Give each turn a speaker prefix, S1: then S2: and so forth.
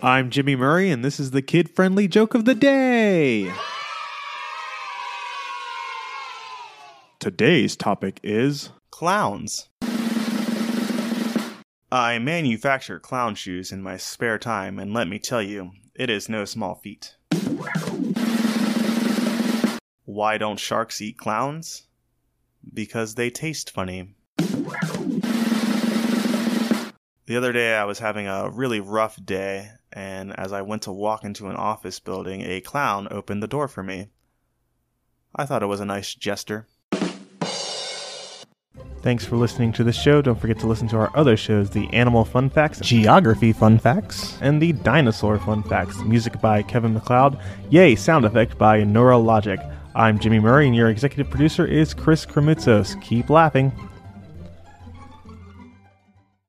S1: I'm Jimmy Murray, and this is the kid friendly joke of the day. Today's topic is
S2: Clowns. I manufacture clown shoes in my spare time, and let me tell you, it is no small feat. Why don't sharks eat clowns? Because they taste funny. The other day, I was having a really rough day, and as I went to walk into an office building, a clown opened the door for me. I thought it was a nice gesture.
S1: Thanks for listening to the show. Don't forget to listen to our other shows the Animal Fun Facts, Geography Fun Facts, and the Dinosaur Fun Facts. Music by Kevin MacLeod. Yay, sound effect by Neurologic. I'm Jimmy Murray, and your executive producer is Chris Kremitzos. Keep laughing.